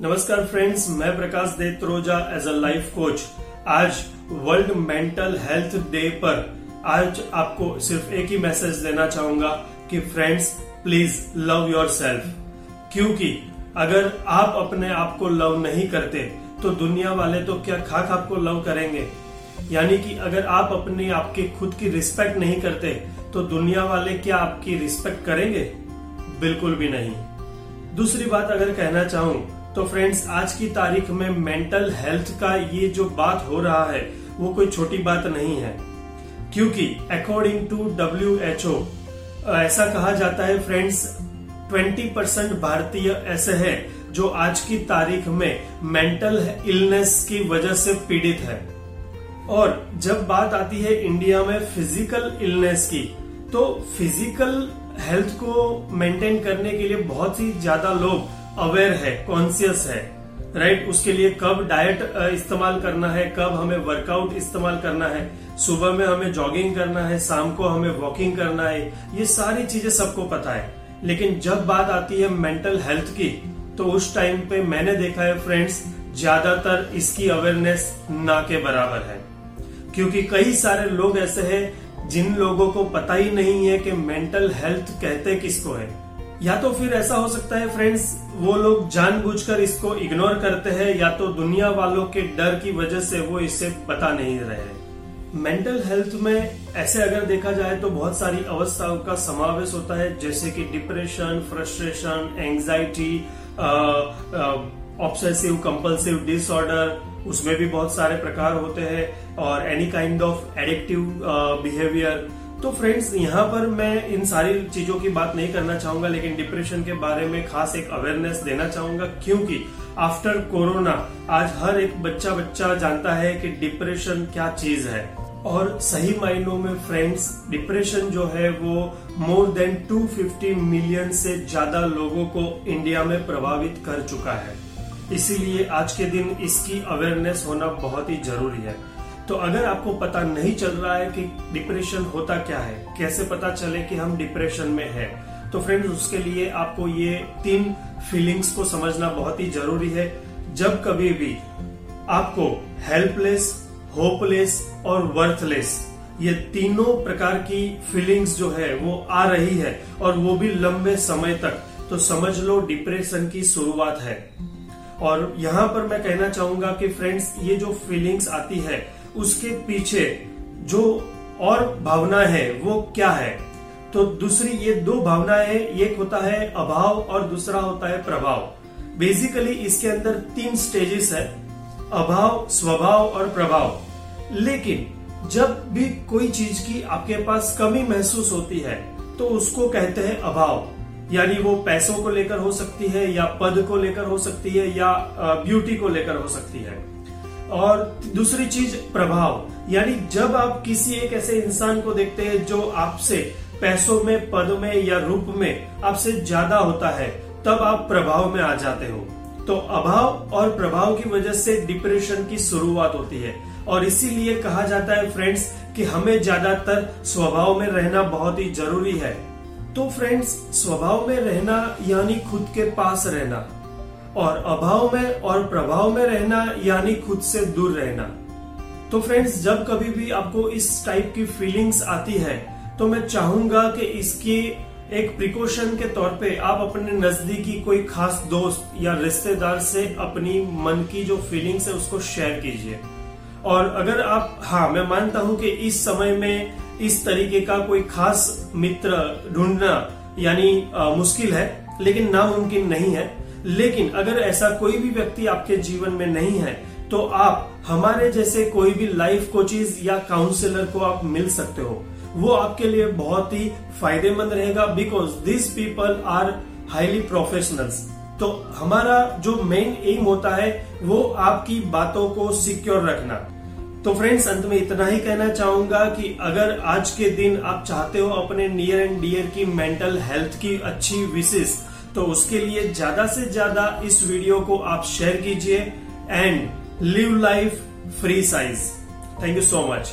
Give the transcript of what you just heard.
नमस्कार फ्रेंड्स, मैं प्रकाश दे Detroja as a life coach आज वर्ल्ड मेंटल हेल्थ डे पर आज आपको सिर्फ़ एक ही मैसेज देना चाहूँगा कि friends please love yourself क्योंकि अगर आप अपने आप को लव नहीं करते तो दुनिया वाले तो क्या खाक आपको लव करेंगे? यानी कि अगर आप अपने आपके खुद की रिस्पेक्ट नहीं करते तो दुनिया वाले क्या आपकी रिस्पेक्ट करेंगे? बिल्कुल भी नहीं। दूसरी बात अगर कहना चाहूँ तो फ्रेंड्स आज की तारीख में मेंटल हेल्थ का ये जो बात हो रहा है, वो कोई छोटी बात नहीं है। क्योंकि according to W H O ऐसा कहा जाता है फ्रेंड्स 20 परसेंट भारतीय ऐसे हैं जो आज की तारीख में मेंटल इलनेस की वजह से पीड़ित है। और जब बात आती है इंडिया में फ़िज़िकल इलनेस की तो फ़िज़िकल हेल्थ को मेंटेन करने के लिए बहुत ही ज़्यादा लोग अवेयर है कॉन्सियस है राइट right? उसके लिए कब डाइट इस्तेमाल करना है, कब हमें वर्कआउट इस्तेमाल करना है, सुबह में हमें जॉगिंग करना है, शाम को हमें वॉकिंग करना है, ये सारी चीज़ें सबको पता है। लेकिन जब बात आती है मेंटल हेल्थ की तो उस टाइम पे मैंने देखा है फ्रेंड्स ज़्यादातर इसकी अवेयरनेस ना के बराबर है। क्योंकि कई सारे लोग ऐसे हैं, जिन लोगों को पता ही नहीं है कि मेंटल हेल्थ कहते किसको है। या तो फिर ऐसा हो सकता है फ्रेंड्स वो लोग जानबूझकर इसको इग्नोर करते हैं, या तो दुनिया वालों के डर की वजह से वो इसे पता नहीं रहे मेंटल हेल्थ में ऐसे अगर देखा जाए तो बहुत सारी अवस्थाओं का समावेश होता है, जैसे कि depression frustration anxiety obsessive compulsive disorder उसमें भी बहुत सारे प्रकार होते हैं, और any kind of addictive behaviour तो फ्रेंड्स यहाँ पर मैं इन सारी चीज़ों की बात नहीं करना चाहूँगा, लेकिन डिप्रेशन के बारे में खास एक अवेयरनेस देना चाहूँगा, क्योंकि आफ्टर कोरोना आज हर एक बच्चा बच्चा जानता है कि डिप्रेशन क्या चीज़ है। और सही मायनों में फ्रेंड्स डिप्रेशन जो है वो मोर देन 250 मिलियन से ज़्यादा लोगों को इंडिया में प्रभावित कर चुका है। इसीलिए आज के दिन इसकी अवेयरनेस होना बहुत ही ज़रूरी है। तो अगर आपको पता नहीं चल रहा है कि डिप्रेशन होता क्या है, कैसे पता चले कि हम डिप्रेशन में है तो फ्रेंड्स उसके लिए आपको ये तीन फीलिंग्स को समझना बहुत ही ज़रूरी है। जब कभी भी आपको हेल्पलेस होपलेस और वर्थलेस ये तीनों प्रकार की फीलिंग्स जो है, वो आ रही है और वो भी लंबे समय तक तो समझ लो डिप्रेशन की शुरुआत है। और यहाँ पर मैं कहना चाहूँगा कि फ्रेंड्स ये जो फीलिंग्स आती है उसके पीछे जो और भावना है, वो क्या है? तो दूसरी ये दो भावना है, एक होता है अभाव और दूसरा होता है प्रभाव। बेसिकली इसके अंदर तीन स्टेजेस है, अभाव, स्वभाव और प्रभाव। लेकिन, जब भी कोई चीज़ की आपके पास कमी महसूस होती है तो उसको कहते हैं अभाव। यानी वो पैसों को लेकर हो सकती है, या पद को लेकर हो सकती है, या ब्यूटी को लेकर हो सकती है। और दूसरी चीज़ प्रभाव। यानी जब आप किसी एक ऐसे इंसान को देखते हैं जो आपसे पैसों में, पद में या रूप में आपसे ज़्यादा होता है, तब आप प्रभाव में आ जाते हो। तो अभाव और प्रभाव की वजह से डिप्रेशन की शुरुआत होती है। और इसीलिए कहा जाता है, फ्रेंड्स, कि हमें ज़्यादातर स्वभाव में रहना बहुत ही ज़रूरी है। तो फ्रेंड्स, स्वभाव में रहना यानी खुद के पास रहना। और अभाव में और प्रभाव में रहना, यानी खुद से दूर रहना। तो फ्रेंड्स जब कभी भी आपको इस टाइप की फीलिंग्स आती है तो मैं चाहूँगा कि इसकी एक प्रिकॉशन के तौर पे आप अपने नजदीकी कोई खास दोस्त या रिश्तेदार से अपनी मन की जो फीलिंग्स है उसको शेयर कीजिए। और अगर आप हाँ मैं मानता हूँ कि इस समय में इस तरीके का कोई खास मित्र ढूंढना, यानी मुश्किल है, लेकिन नामुमकिन नहीं है। लेकिन अगर ऐसा कोई भी व्यक्ति आपके जीवन में नहीं है तो आप हमारे जैसे कोई भी लाइफ कोचेज या काउंसलर को आप मिल सकते हो। वो आपके लिए बहुत ही फ़ायदेमंद रहेगा because this people are highly professionals तो हमारा जो मेन एम होता है, वो आपकी बातों को सिक्योर रखना। तो फ्रेंड्स अंत में इतना ही कहना चाहूँगा कि अगर आज के दिन आप चाहते हो अपने नियर एंड डियर की मेंटल हेल्थ की अच्छी विशेष तो उसके लिए ज़्यादा से ज़्यादा इस वीडियो को आप शेयर कीजिए and live life free size thank you so much